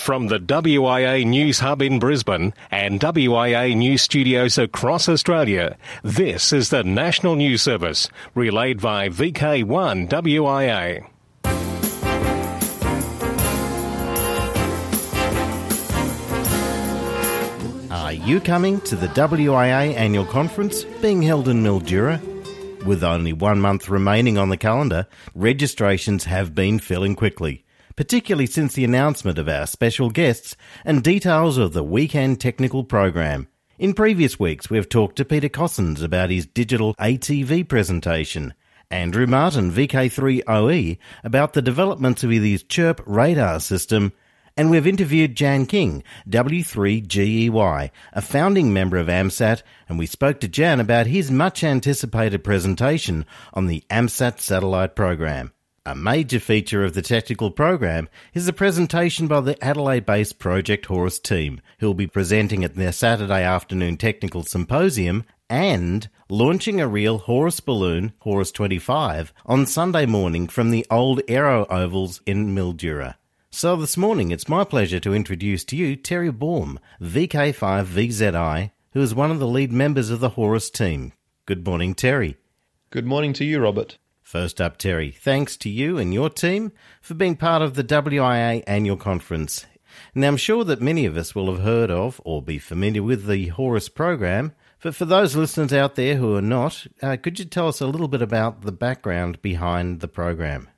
From the WIA News Hub in Brisbane and WIA News Studios across Australia, this is the National News Service, relayed by VK1 WIA. Are you coming to the WIA annual conference being held in Mildura? With only one month remaining on the calendar, registrations have been filling quickly particularly since the announcement of our special guests and details of the weekend technical program. In previous weeks, we have talked to Peter Cossins about his digital ATV presentation, Andrew Martin, VK3OE, about the developments of his Chirp radar system, and we've interviewed Jan King, W3GEY, a founding member of AMSAT, and we spoke to Jan about his much anticipated presentation on the AMSAT satellite program. A major feature of the technical program is a presentation by the Adelaide based Project Horus team, who will be presenting at their Saturday afternoon technical symposium and launching a real Horus balloon, Horus 25, on Sunday morning from the old Aero Ovals in Mildura. So this morning it's my pleasure to introduce to you Terry Baume, VK5VZI, who is one of the lead members of the Horus team. Good morning, Terry. Good morning to you, Robert. First up, Terry, thanks to you and your team for being part of the WIA annual conference. Now, I'm sure that many of us will have heard of or be familiar with the Horus program, but for those listeners out there who are not, uh, could you tell us a little bit about the background behind the program?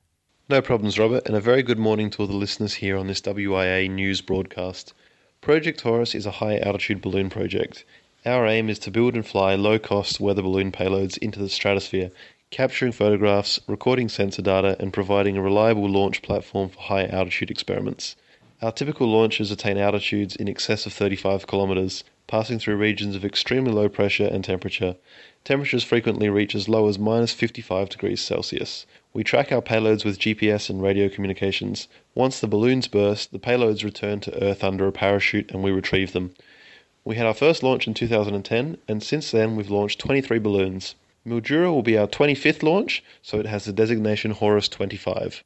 No problems, Robert, and a very good morning to all the listeners here on this WIA news broadcast. Project Horus is a high altitude balloon project. Our aim is to build and fly low cost weather balloon payloads into the stratosphere capturing photographs, recording sensor data, and providing a reliable launch platform for high altitude experiments. Our typical launches attain altitudes in excess of 35 kilometers, passing through regions of extremely low pressure and temperature. Temperatures frequently reach as low as minus 55 degrees Celsius. We track our payloads with GPS and radio communications. Once the balloons burst, the payloads return to Earth under a parachute and we retrieve them. We had our first launch in 2010, and since then we've launched 23 balloons. Mildura will be our 25th launch, so it has the designation Horus 25.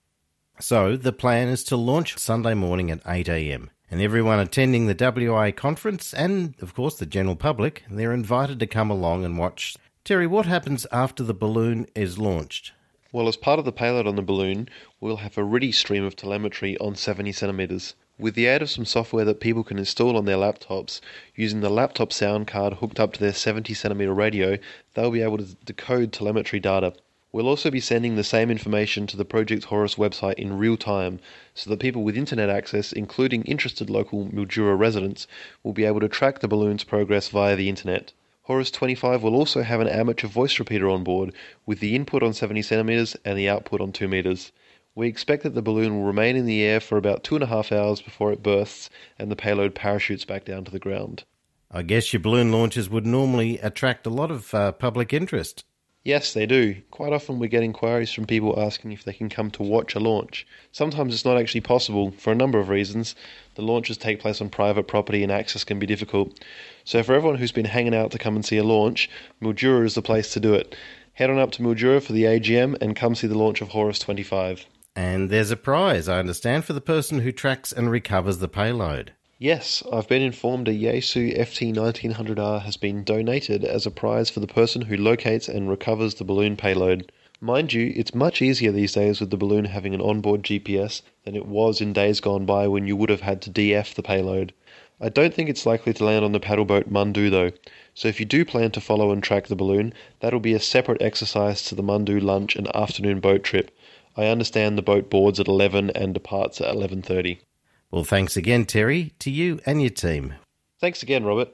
So the plan is to launch Sunday morning at 8am. And everyone attending the WIA conference and, of course, the general public, they're invited to come along and watch. Terry, what happens after the balloon is launched? Well, as part of the payload on the balloon, we'll have a ready stream of telemetry on 70 centimeters. With the aid of some software that people can install on their laptops, using the laptop sound card hooked up to their 70cm radio, they'll be able to decode telemetry data. We'll also be sending the same information to the Project Horus website in real time, so that people with internet access, including interested local Mildura residents, will be able to track the balloon's progress via the internet. Horus 25 will also have an amateur voice repeater on board, with the input on 70cm and the output on 2 meters. We expect that the balloon will remain in the air for about two and a half hours before it bursts and the payload parachutes back down to the ground. I guess your balloon launches would normally attract a lot of uh, public interest. Yes, they do. Quite often we get inquiries from people asking if they can come to watch a launch. Sometimes it's not actually possible for a number of reasons. The launches take place on private property and access can be difficult. So for everyone who's been hanging out to come and see a launch, Mildura is the place to do it. Head on up to Mildura for the AGM and come see the launch of Horus 25. And there's a prize, I understand, for the person who tracks and recovers the payload. Yes, I've been informed a Yaesu FT1900R has been donated as a prize for the person who locates and recovers the balloon payload. Mind you, it's much easier these days with the balloon having an onboard GPS than it was in days gone by when you would have had to DF the payload. I don't think it's likely to land on the paddle boat Mundu though, so if you do plan to follow and track the balloon, that'll be a separate exercise to the Mundu lunch and afternoon boat trip. I understand the boat boards at 11 and departs at 11:30. Well, thanks again, Terry, to you and your team. Thanks again, Robert.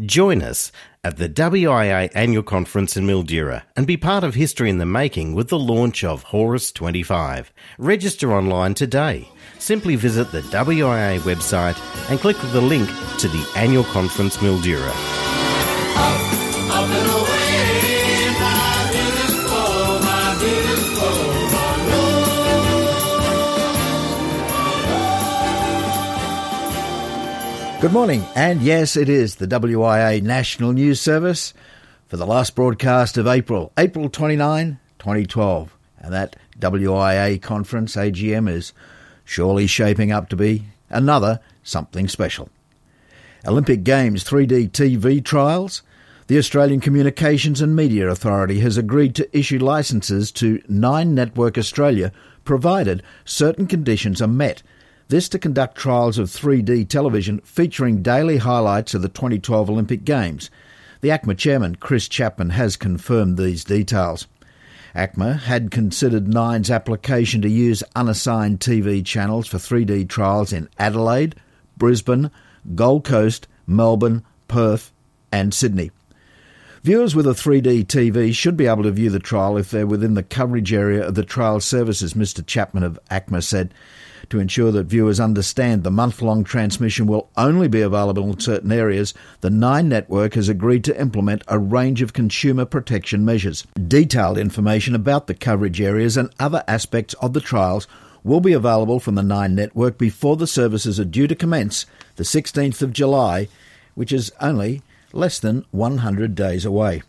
Join us at the WIA annual conference in Mildura and be part of history in the making with the launch of Horus 25. Register online today. Simply visit the WIA website and click the link to the annual conference Mildura. Up, up Good morning, and yes, it is the WIA National News Service for the last broadcast of April, April 29, 2012. And that WIA conference, AGM, is surely shaping up to be another something special. Olympic Games 3D TV trials. The Australian Communications and Media Authority has agreed to issue licences to Nine Network Australia provided certain conditions are met. This to conduct trials of 3D television featuring daily highlights of the 2012 Olympic Games. The ACMA chairman, Chris Chapman, has confirmed these details. ACMA had considered Nine's application to use unassigned TV channels for 3D trials in Adelaide, Brisbane, Gold Coast, Melbourne, Perth, and Sydney. Viewers with a 3D TV should be able to view the trial if they're within the coverage area of the trial services, Mr. Chapman of ACMA said. To ensure that viewers understand the month long transmission will only be available in certain areas, the Nine Network has agreed to implement a range of consumer protection measures. Detailed information about the coverage areas and other aspects of the trials will be available from the Nine Network before the services are due to commence the 16th of July, which is only less than 100 days away.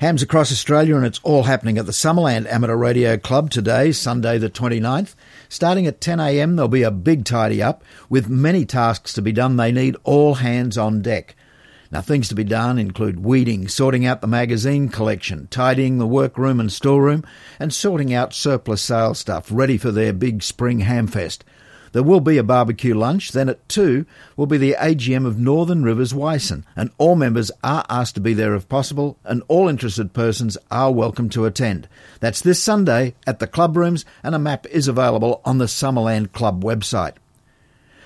Hams across Australia, and it's all happening at the Summerland Amateur Radio Club today, Sunday the 29th. Starting at 10am, there'll be a big tidy up. With many tasks to be done, they need all hands on deck. Now, things to be done include weeding, sorting out the magazine collection, tidying the workroom and storeroom, and sorting out surplus sale stuff ready for their big spring hamfest. There will be a barbecue lunch. Then at 2 will be the AGM of Northern Rivers WICEN, and all members are asked to be there if possible, and all interested persons are welcome to attend. That's this Sunday at the club rooms, and a map is available on the Summerland Club website.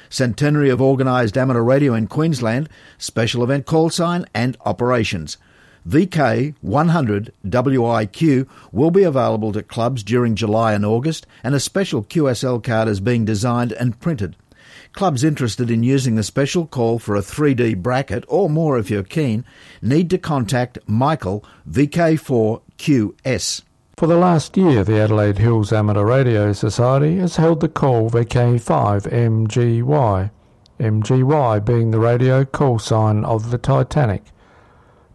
Centenary of Organised Amateur Radio in Queensland, special event call sign and operations. VK100 WIQ will be available to clubs during July and August, and a special QSL card is being designed and printed. Clubs interested in using the special call for a 3D bracket, or more if you're keen, need to contact Michael VK4QS. For the last year, the Adelaide Hills Amateur Radio Society has held the call VK5MGY, MGY being the radio call sign of the Titanic.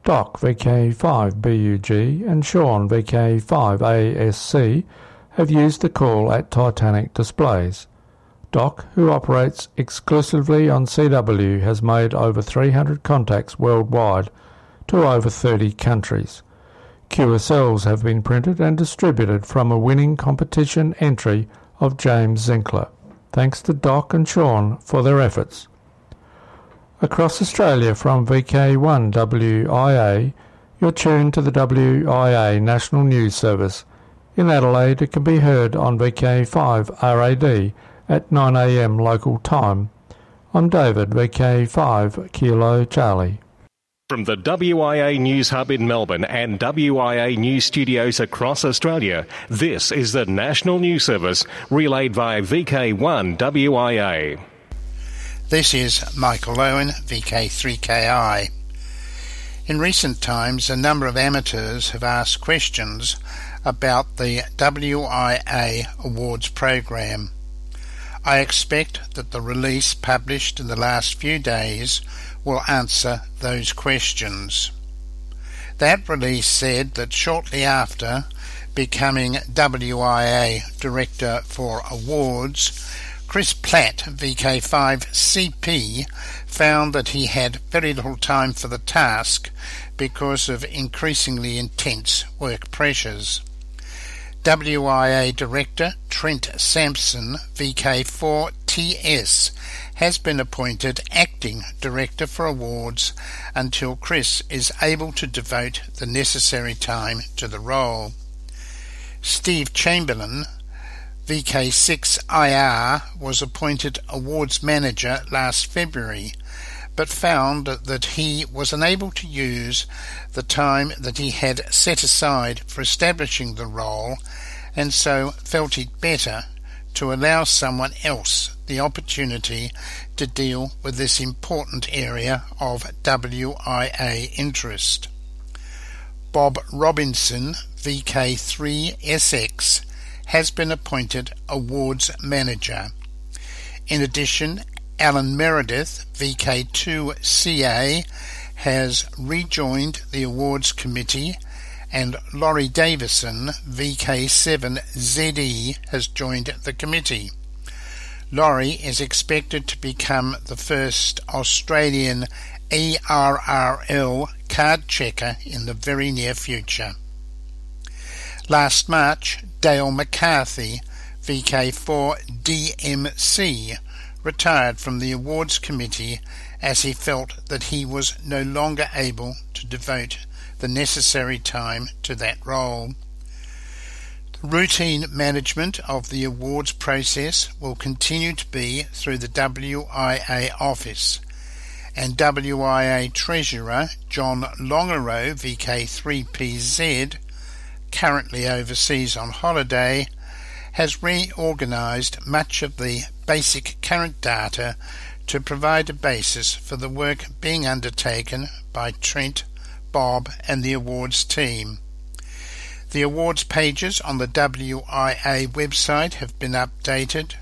Doc VK5BUG and Sean VK5ASC have used the call at Titanic displays. Doc, who operates exclusively on CW, has made over 300 contacts worldwide to over 30 countries. QSLs have been printed and distributed from a winning competition entry of James Zinkler. Thanks to Doc and Sean for their efforts. Across Australia from VK1WIA, you're tuned to the WIA National News Service. In Adelaide, it can be heard on VK5RAD at 9am local time. I'm David, VK5 Kilo Charlie. From the WIA News Hub in Melbourne and WIA News Studios across Australia, this is the National News Service relayed by VK1 WIA. This is Michael Owen, VK3KI. In recent times, a number of amateurs have asked questions about the WIA Awards program. I expect that the release published in the last few days will answer those questions. That release said that shortly after becoming WIA Director for Awards, Chris Platt, VK5CP, found that he had very little time for the task because of increasingly intense work pressures. WIA Director Trent Sampson, VK4TS, has been appointed Acting Director for Awards until Chris is able to devote the necessary time to the role. Steve Chamberlain, VK6IR was appointed awards manager last February, but found that he was unable to use the time that he had set aside for establishing the role, and so felt it better to allow someone else the opportunity to deal with this important area of WIA interest. Bob Robinson, VK3SX, has been appointed awards manager. In addition, Alan Meredith, VK2CA, has rejoined the awards committee and Laurie Davison, VK7ZE, has joined the committee. Laurie is expected to become the first Australian ARRL card checker in the very near future. Last March, Dale McCarthy, VK4DMC, retired from the awards committee as he felt that he was no longer able to devote the necessary time to that role. The routine management of the awards process will continue to be through the WIA office, and WIA Treasurer John Longayroux, VK3PZ, currently overseas on holiday, has reorganised much of the basic current data to provide a basis for the work being undertaken by Trent, Bob and the awards team. The awards pages on the WIA website have been updated.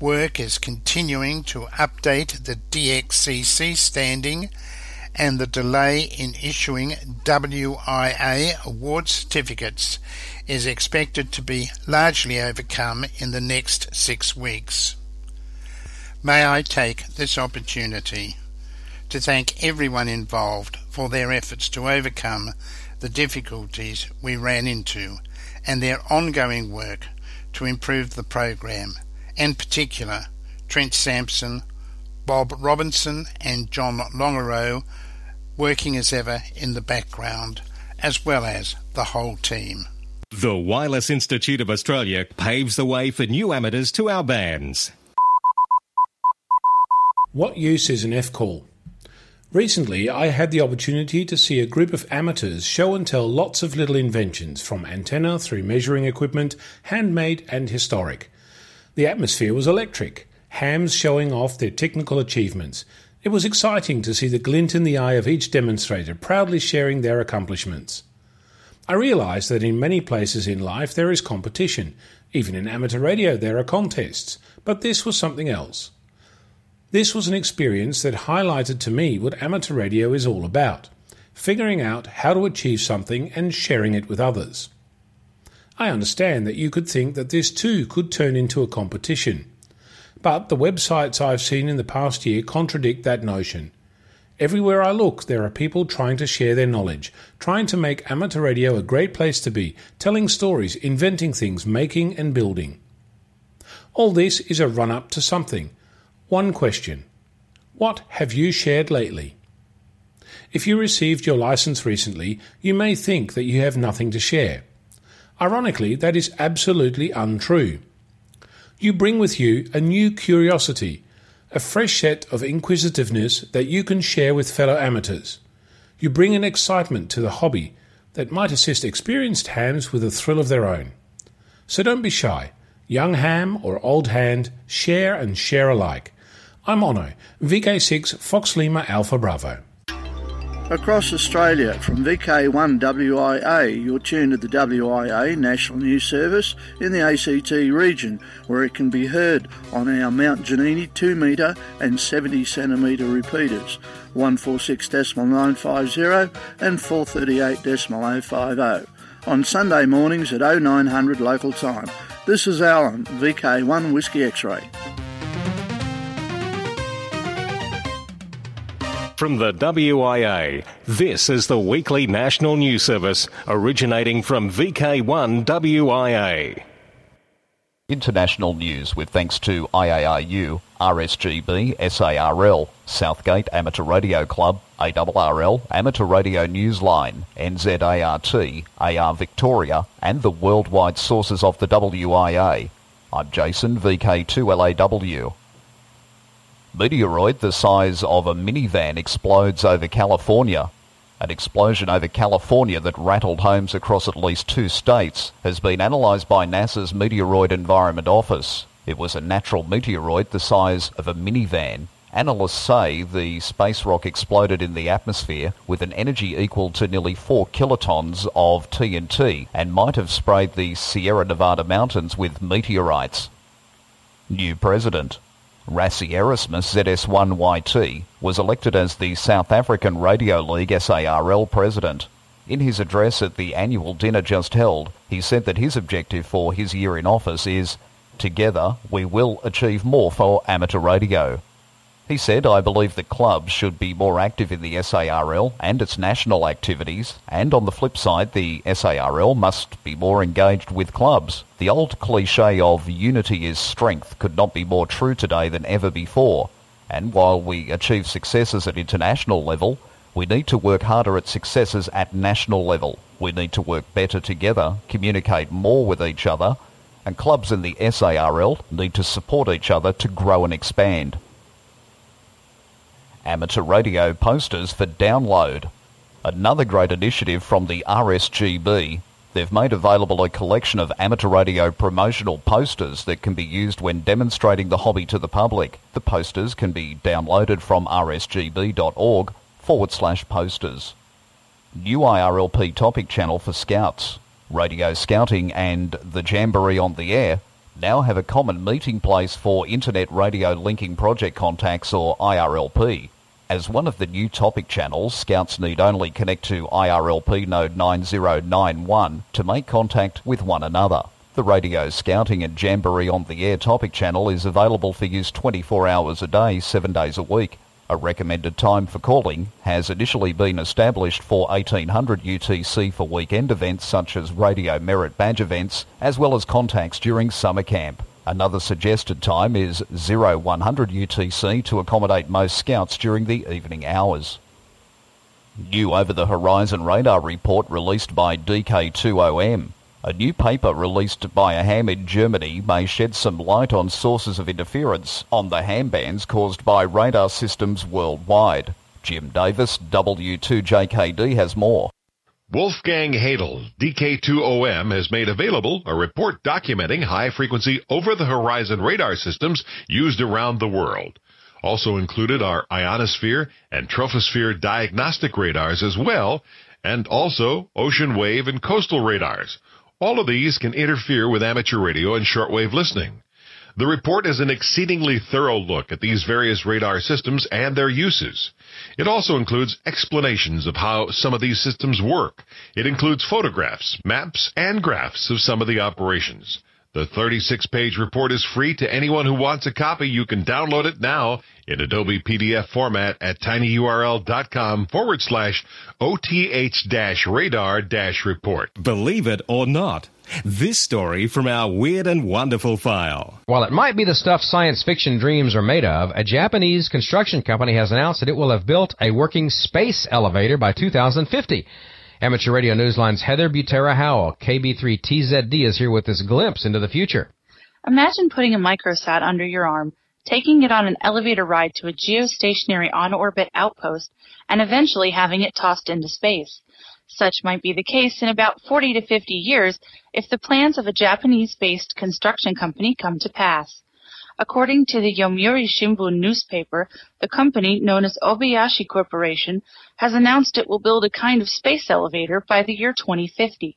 Work is continuing to update the DXCC standing and the delay in issuing WIA award certificates is expected to be largely overcome in the next six weeks. May I take this opportunity to thank everyone involved for their efforts to overcome the difficulties we ran into and their ongoing work to improve the program, in particular Trent Sampson, Bob Robinson and John Longayroux working as ever in the background, as well as the whole team. The Wireless Institute of Australia paves the way for new amateurs to our bands. What use is an F call? Recently, I had the opportunity to see a group of amateurs show and tell lots of little inventions, from antenna through measuring equipment, handmade and historic. The atmosphere was electric, hams showing off their technical achievements. It was exciting to see the glint in the eye of each demonstrator proudly sharing their accomplishments. I realised that in many places in life there is competition. Even in amateur radio there are contests. But this was something else. This was an experience that highlighted to me what amateur radio is all about figuring out how to achieve something and sharing it with others. I understand that you could think that this too could turn into a competition. But the websites I've seen in the past year contradict that notion. Everywhere I look, there are people trying to share their knowledge, trying to make amateur radio a great place to be, telling stories, inventing things, making and building. All this is a run up to something one question What have you shared lately? If you received your license recently, you may think that you have nothing to share. Ironically, that is absolutely untrue. You bring with you a new curiosity, a fresh set of inquisitiveness that you can share with fellow amateurs. You bring an excitement to the hobby that might assist experienced hams with a thrill of their own. So don't be shy. Young ham or old hand, share and share alike. I'm Onno, VK6 Fox Lima Alpha Bravo. Across Australia, from VK1WIA, you're tuned to the WIA National News Service in the ACT region, where it can be heard on our Mount Ginini 2 metre and 70 centimetre repeaters, 146.950 and 438.050, on Sunday mornings at 0900 local time. This is Alan, VK1 Whiskey X-Ray. From the WIA, this is the weekly national news service originating from VK1 WIA. International news with thanks to IARU, RSGB, SARL, Southgate Amateur Radio Club, ARRL, Amateur Radio Newsline, NZART, AR Victoria, and the worldwide sources of the WIA. I'm Jason, VK2LAW. Meteoroid the size of a minivan explodes over California. An explosion over California that rattled homes across at least two states has been analysed by NASA's Meteoroid Environment Office. It was a natural meteoroid the size of a minivan. Analysts say the space rock exploded in the atmosphere with an energy equal to nearly 4 kilotons of TNT and might have sprayed the Sierra Nevada mountains with meteorites. New President Rassie Erasmus, ZS1YT, was elected as the South African Radio League SARL president. In his address at the annual dinner just held, he said that his objective for his year in office is Together, we will achieve more for amateur radio. He said, I believe that clubs should be more active in the SARL and its national activities, and on the flip side, the SARL must be more engaged with clubs. The old cliche of unity is strength could not be more true today than ever before, and while we achieve successes at international level, we need to work harder at successes at national level. We need to work better together, communicate more with each other, and clubs in the SARL need to support each other to grow and expand amateur radio posters for download. Another great initiative from the RSGB. They've made available a collection of amateur radio promotional posters that can be used when demonstrating the hobby to the public. The posters can be downloaded from rsgb.org forward slash posters. New IRLP topic channel for Scouts. Radio Scouting and the Jamboree on the Air now have a common meeting place for Internet Radio Linking Project Contacts or IRLP. As one of the new topic channels, Scouts need only connect to IRLP node 9091 to make contact with one another. The Radio Scouting and Jamboree on the Air topic channel is available for use 24 hours a day, 7 days a week. A recommended time for calling has initially been established for 1800 UTC for weekend events such as Radio Merit Badge events, as well as contacts during summer camp. Another suggested time is 0100 UTC to accommodate most scouts during the evening hours. New over the horizon radar report released by DK2OM. A new paper released by a ham in Germany may shed some light on sources of interference on the ham bands caused by radar systems worldwide. Jim Davis, W2JKD, has more. Wolfgang Hadel, DK2OM, has made available a report documenting high-frequency over-the-horizon radar systems used around the world. Also included are ionosphere and troposphere diagnostic radars as well, and also ocean wave and coastal radars. All of these can interfere with amateur radio and shortwave listening. The report is an exceedingly thorough look at these various radar systems and their uses. It also includes explanations of how some of these systems work. It includes photographs, maps, and graphs of some of the operations. The 36 page report is free to anyone who wants a copy. You can download it now in Adobe PDF format at tinyurl.com forward slash OTH radar report. Believe it or not. This story from our weird and wonderful file. While it might be the stuff science fiction dreams are made of, a Japanese construction company has announced that it will have built a working space elevator by 2050. Amateur Radio Newsline's Heather Butera Howell, KB3TZD, is here with this glimpse into the future. Imagine putting a microsat under your arm, taking it on an elevator ride to a geostationary on-orbit outpost, and eventually having it tossed into space. Such might be the case in about 40 to 50 years if the plans of a Japanese-based construction company come to pass. According to the Yomiuri Shimbun newspaper, the company, known as Obayashi Corporation, has announced it will build a kind of space elevator by the year 2050,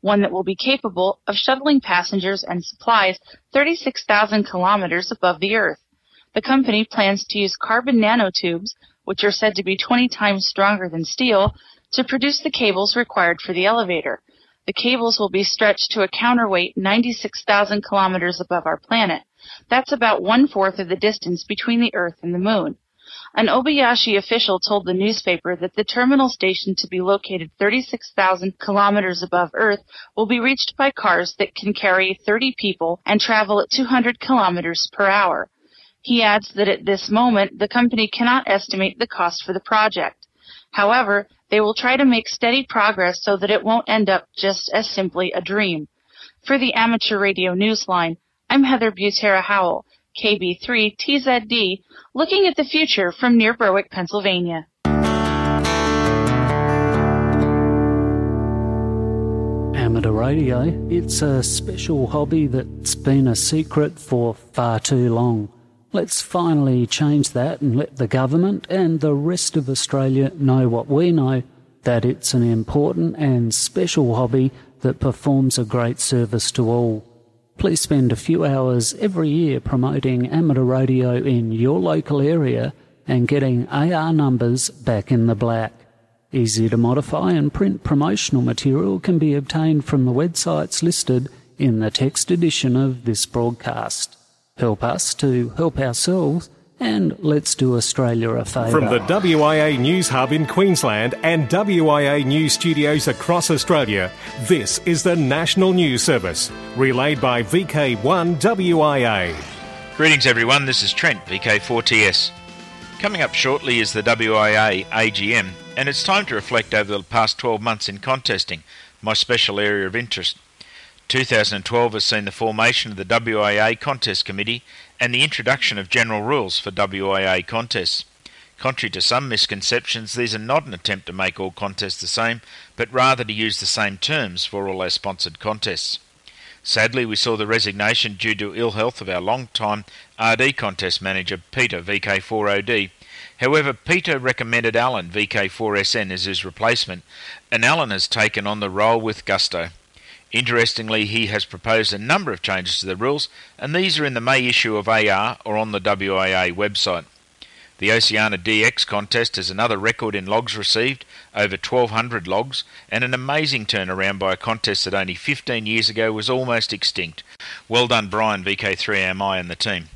one that will be capable of shuttling passengers and supplies 36,000 kilometers above the Earth. The company plans to use carbon nanotubes, which are said to be 20 times stronger than steel, to produce the cables required for the elevator. The cables will be stretched to a counterweight 96,000 kilometers above our planet. That's about one-fourth of the distance between the Earth and the Moon. An Obayashi official told the newspaper that the terminal station to be located 36,000 kilometers above Earth will be reached by cars that can carry 30 people and travel at 200 kilometers per hour. He adds that at this moment, the company cannot estimate the cost for the project. However, they will try to make steady progress so that it won't end up just as simply a dream. For the Amateur Radio Newsline, I'm Heather Butera Howell, KB3 TZD, looking at the future from near Berwick, Pennsylvania. Amateur radio, it's a special hobby that's been a secret for far too long. Let's finally change that and let the government and the rest of Australia know what we know that it's an important and special hobby that performs a great service to all. Please spend a few hours every year promoting amateur radio in your local area and getting AR numbers back in the black. Easy to modify and print promotional material can be obtained from the websites listed in the text edition of this broadcast. Help us to help ourselves and let's do Australia a favour. From the WIA News Hub in Queensland and WIA News Studios across Australia, this is the National News Service, relayed by VK1 WIA. Greetings, everyone. This is Trent, VK4TS. Coming up shortly is the WIA AGM, and it's time to reflect over the past 12 months in contesting, my special area of interest. 2012 has seen the formation of the WIA Contest Committee and the introduction of general rules for WIA contests. Contrary to some misconceptions, these are not an attempt to make all contests the same, but rather to use the same terms for all our sponsored contests. Sadly, we saw the resignation due to ill health of our long-time RD contest manager, Peter VK4OD. However, Peter recommended Alan VK4SN as his replacement, and Alan has taken on the role with gusto. Interestingly, he has proposed a number of changes to the rules, and these are in the May issue of AR or on the WIA website. The Oceania DX contest has another record in logs received, over 1,200 logs, and an amazing turnaround by a contest that only 15 years ago was almost extinct. Well done, Brian, VK3MI, and the team.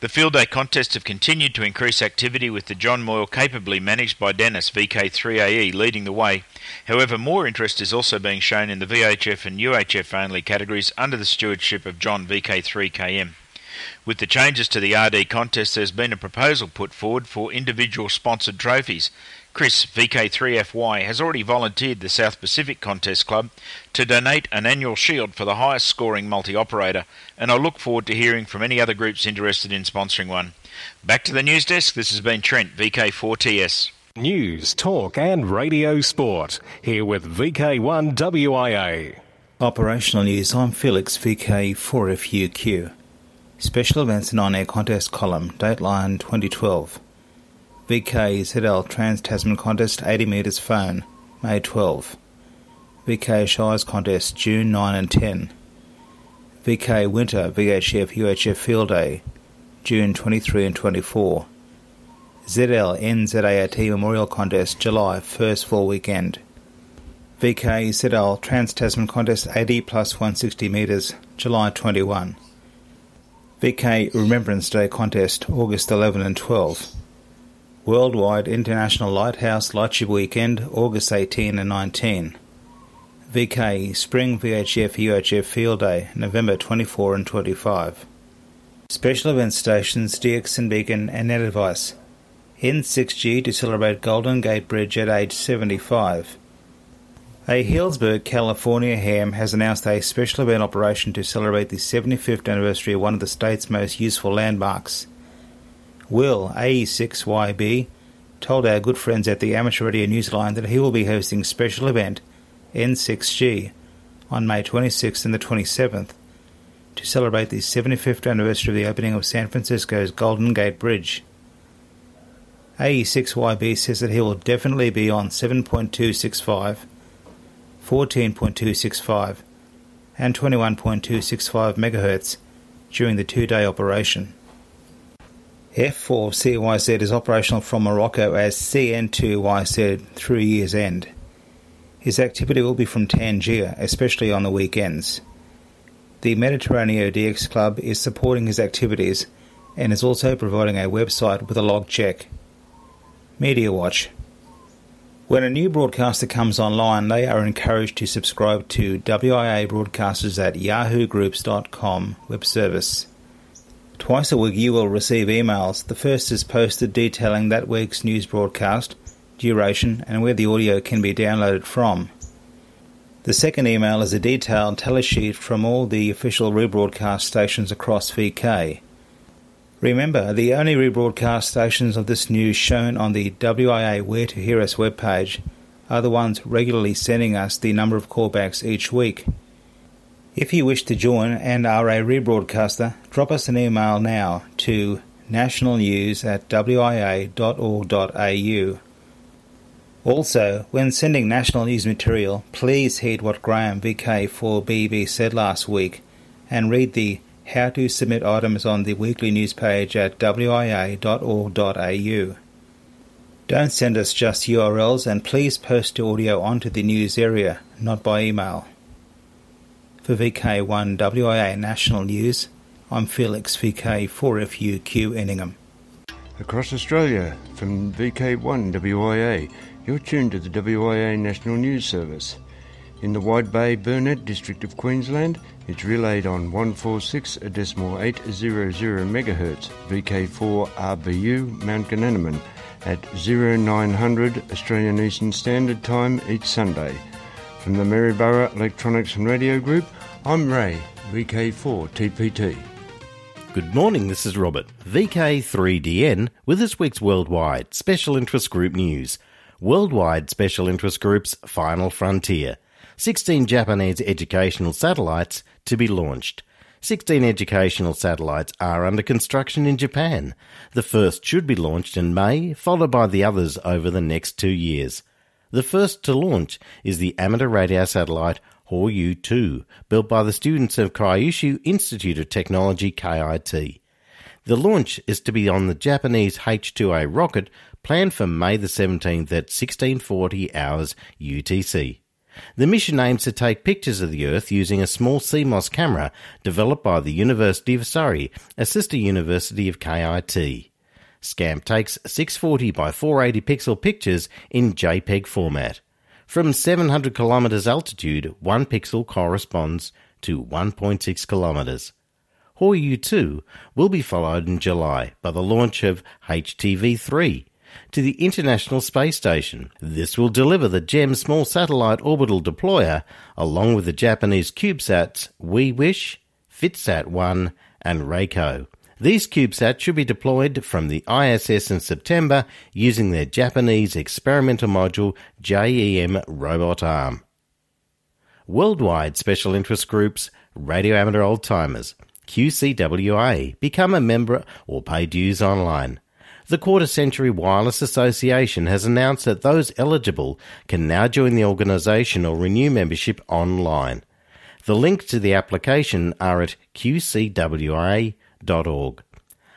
The field day contests have continued to increase activity with the John Moyle capably managed by Dennis VK3AE leading the way. However, more interest is also being shown in the VHF and UHF only categories under the stewardship of John VK3KM. With the changes to the RD contest, there's been a proposal put forward for individual sponsored trophies. Chris, VK3FY, has already volunteered the South Pacific Contest Club to donate an annual shield for the highest scoring multi operator, and I look forward to hearing from any other groups interested in sponsoring one. Back to the news desk, this has been Trent, VK4TS. News, talk, and radio sport. Here with VK1 WIA. Operational news. I'm Felix, VK4FUQ. Special events and on air contest column, Dateline 2012. VK ZL Trans Tasman Contest 80 metres phone, May 12. VK Shires Contest June 9 and 10. VK Winter VHF UHF Field Day June 23 and 24. ZL NZART Memorial Contest July 1st full weekend. VK ZL Trans Tasman Contest 80 plus 160 metres July 21. VK Remembrance Day Contest, August 11 and 12. Worldwide International Lighthouse Lightship Weekend, August 18 and 19. VK Spring VHF UHF Field Day, November 24 and 25. Special event stations DX and Beacon and Net Advice. N6G to celebrate Golden Gate Bridge at age 75. A Healdsburg, California ham has announced a special event operation to celebrate the 75th anniversary of one of the state's most useful landmarks. Will AE6YB told our good friends at the Amateur Radio Newsline that he will be hosting special event N6G on May 26th and the 27th to celebrate the 75th anniversary of the opening of San Francisco's Golden Gate Bridge. AE6YB says that he will definitely be on 7.265 14.265 and 21.265 MHz during the two day operation. F4CYZ is operational from Morocco as CN2YZ through year's end. His activity will be from Tangier, especially on the weekends. The Mediterraneo DX Club is supporting his activities and is also providing a website with a log check. Media Watch when a new broadcaster comes online, they are encouraged to subscribe to WIA Broadcasters at yahoogroups.com web service. Twice a week you will receive emails. The first is posted detailing that week's news broadcast, duration, and where the audio can be downloaded from. The second email is a detailed tally sheet from all the official rebroadcast stations across VK. Remember, the only rebroadcast stations of this news shown on the WIA Where to Hear Us webpage are the ones regularly sending us the number of callbacks each week. If you wish to join and are a rebroadcaster, drop us an email now to nationalnews at wia.org.au. Also, when sending national news material, please heed what Graham VK4BB said last week and read the how to submit items on the weekly news page at wia.org.au. Don't send us just URLs and please post your audio onto the news area, not by email. For VK1 WIA National News, I'm Felix VK4FUQ Enningham. Across Australia, from VK1 WIA, you're tuned to the WIA National News Service. In the Wide Bay Burnett district of Queensland, it's relayed on 146 decimal 800 MHz VK4 RBU Mount Goonaneman at 0900 Australian Eastern Standard Time each Sunday. From the Maryborough Electronics and Radio Group, I'm Ray, VK4 TPT. Good morning, this is Robert, VK3DN, with this week's Worldwide Special Interest Group News. Worldwide Special Interest Group's Final Frontier. 16 Japanese educational satellites to be launched. 16 educational satellites are under construction in Japan. The first should be launched in May, followed by the others over the next two years. The first to launch is the amateur radio satellite Horyu 2, built by the students of Kyushu Institute of Technology KIT. The launch is to be on the Japanese H2A rocket planned for May the 17th at 1640 hours UTC. The mission aims to take pictures of the Earth using a small CMOS camera developed by the University of Surrey, a sister university of KIT. SCAMP takes 640 by 480 pixel pictures in JPEG format. From 700 kilometers altitude, one pixel corresponds to 1.6 kilometers. Horyu 2 will be followed in July by the launch of HTV 3 to the International Space Station. This will deliver the JEM small satellite orbital deployer along with the Japanese CubeSats WeWish, FitSat 1 and Raiko. These CubeSats should be deployed from the ISS in September using their Japanese experimental module JEM robot arm. Worldwide Special Interest Groups, Radio Amateur Old Timers, QCWA, become a member or pay dues online. The Quarter Century Wireless Association has announced that those eligible can now join the organisation or renew membership online. The links to the application are at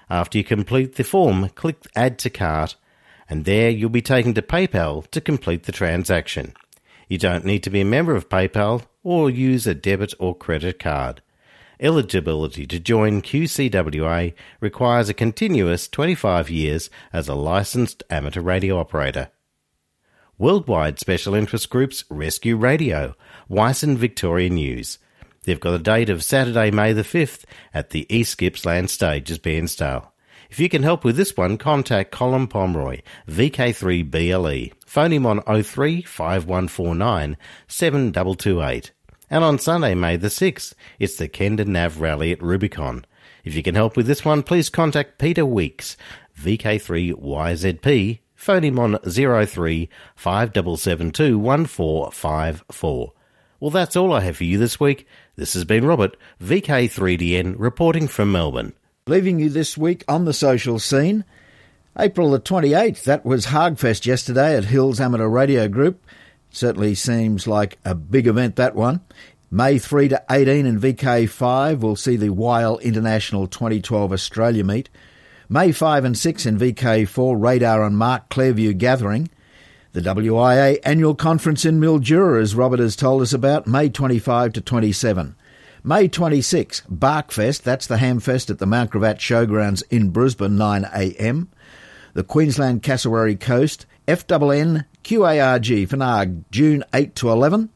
After you complete the form, click Add to Cart, and there you'll be taken to PayPal to complete the transaction. You don't need to be a member of PayPal or use a debit or credit card. Eligibility to join QCWA requires a continuous 25 years as a licensed amateur radio operator. Worldwide Special Interest Groups Rescue Radio, WICEN Victoria News. They've got a date of Saturday, May the 5th at the East Gippsland Stages, Bairnsdale. If you can help with this one, contact Colin Pomeroy, VK3BLE. Phone him on 03 5149 7228. And on Sunday, May the 6th, it's the Kenda Nav Rally at Rubicon. If you can help with this one, please contact Peter Weeks, VK3YZP. Phone him on 03 5772 1454. Well, that's all I have for you this week. This has been Robert, VK3DN, reporting from Melbourne. Leaving you this week on the social scene. April the 28th, that was Hagfest yesterday at Hills Amateur Radio Group. Certainly seems like a big event, that one. May 3 to 18 in VK5, we'll see the Weil International 2012 Australia meet. May 5 and 6 in VK4, Radar and Mark Clairview Gathering. The WIA annual conference in Mildura, as Robert has told us about, May 25 to 27. May 26, Barkfest, that's the Hamfest at the Mount Gravatt Showgrounds in Brisbane, 9am. The Queensland Cassowary Coast, FNN QARG FNAG, June 8 to 11.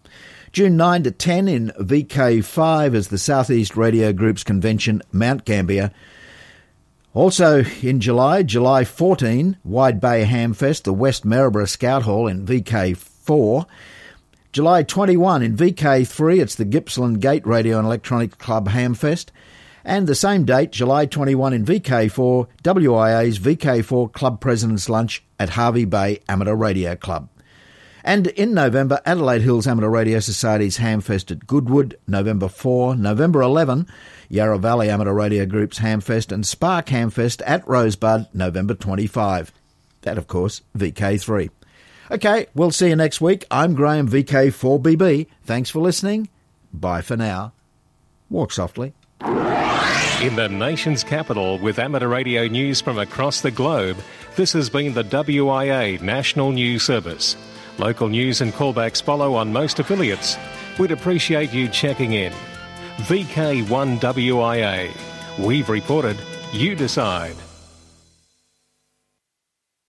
June 9 to 10 in VK5 as the Southeast Radio Group's convention, Mount Gambier. Also in July, July 14, Wide Bay Hamfest, the West Maryborough Scout Hall in VK4. July 21 in VK3, it's the Gippsland Gate Radio and Electronic Club Hamfest. And the same date, July 21 in VK4, WIA's VK4 Club President's Lunch at Hervey Bay Amateur Radio Club. And in November, Adelaide Hills Amateur Radio Society's Hamfest at Goodwood, November 4. November 11, Yarra Valley Amateur Radio Group's Hamfest and SPARC Hamfest at Rosebud, November 25. That, of course, VK3. Okay, we'll see you next week. I'm Graham, VK4BB. Thanks for listening. Bye for now. Walk softly. In the nation's capital, with amateur radio news from across the globe, this has been the WIA National News Service. Local news and callbacks follow on most affiliates. We'd appreciate you checking in. VK1WIA. We've reported, you decide.